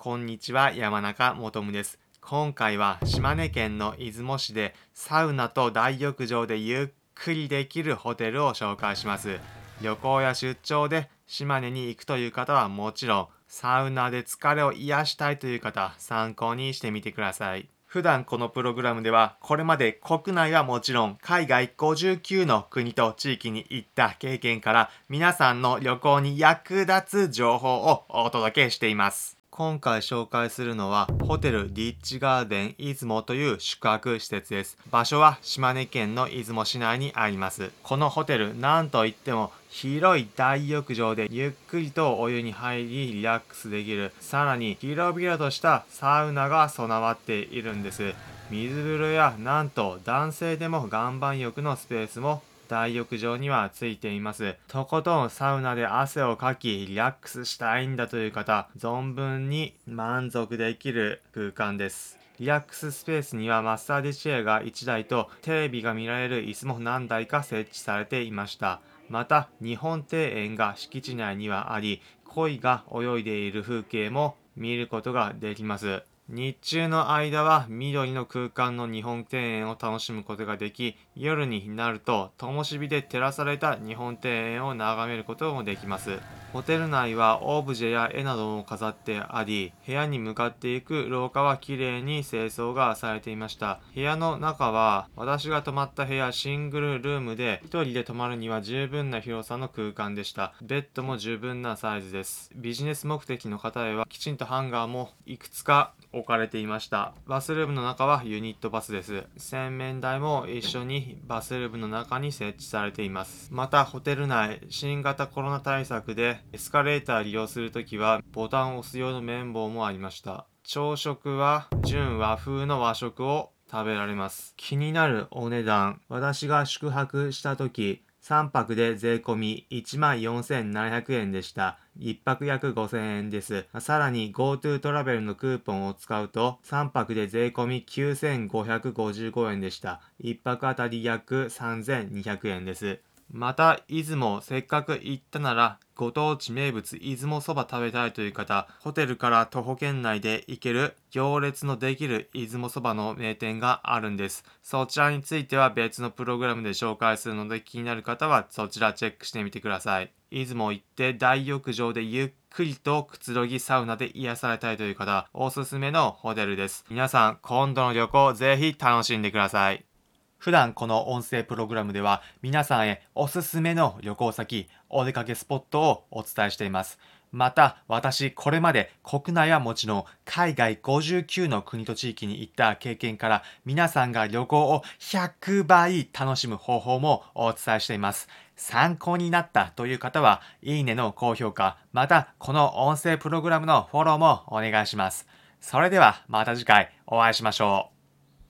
こんにちは、山中もとです。今回は島根県の出雲市でサウナと大浴場でゆっくりできるホテルを紹介します。旅行や出張で島根に行くという方はもちろん、サウナで疲れを癒したいという方、参考にしてみてください。普段このプログラムではこれまで国内はもちろん海外59の国と地域に行った経験から皆さんの旅行に役立つ情報をお届けしています。今回紹介するのはホテルリッチガーデン出雲という宿泊施設です。場所は島根県の出雲市内にあります。このホテル、なんといっても広い大浴場でゆっくりとお湯に入りリラックスできる。さらに広々としたサウナが備わっているんです。水風呂やなんと男性でも岩盤浴のスペースも大浴場にはついています。とことんサウナで汗をかき、リラックスしたいんだという方、存分に満足できる空間です。リラックススペースにはマッサージチェアが1台とテレビが見られる椅子も何台か設置されていました。また、日本庭園が敷地内にはあり、鯉が泳いでいる風景も見ることができます。日中の間は緑の空間の日本庭園を楽しむことができ、夜になると灯火で照らされた日本庭園を眺めることもできます。ホテル内はオブジェや絵なども飾ってあり、部屋に向かっていく廊下は綺麗に清掃がされていました。部屋の中は、私が泊まった部屋シングルルームで、一人で泊まるには十分な広さの空間でした。ベッドも十分なサイズです。ビジネス目的の方へは、きちんとハンガーもいくつか置かれていました。バスルームの中はユニットバスです。洗面台も一緒にバスルームの中に設置されています。また、ホテル内、新型コロナ対策でエスカレーター利用するときはボタンを押す用の綿棒もありました。朝食は純和風の和食を食べられます。気になるお値段。私が宿泊した時、3泊で税込み14,700円でした。1泊約5000円です。さらに GoTo トラベルのクーポンを使うと3泊で税込み9555円でした。1泊あたり約3200円です。また、出雲、せっかく行ったなら、ご当地名物、出雲そば食べたいという方、ホテルから徒歩圏内で行ける行列のできる出雲そばの名店があるんです。そちらについては別のプログラムで紹介するので気になる方はそちらチェックしてみてください。出雲行って大浴場でゆっくりとくつろぎサウナで癒されたいという方、おすすめのホテルです。皆さん、今度の旅行ぜひ楽しんでください。普段この音声プログラムでは皆さんへおすすめの旅行先、お出かけスポットをお伝えしています。また、私、これまで国内はもちろん海外59の国と地域に行った経験から皆さんが旅行を100倍楽しむ方法もお伝えしています。参考になったという方は、いいねの高評価、またこの音声プログラムのフォローもお願いします。それではまた次回お会いしましょう。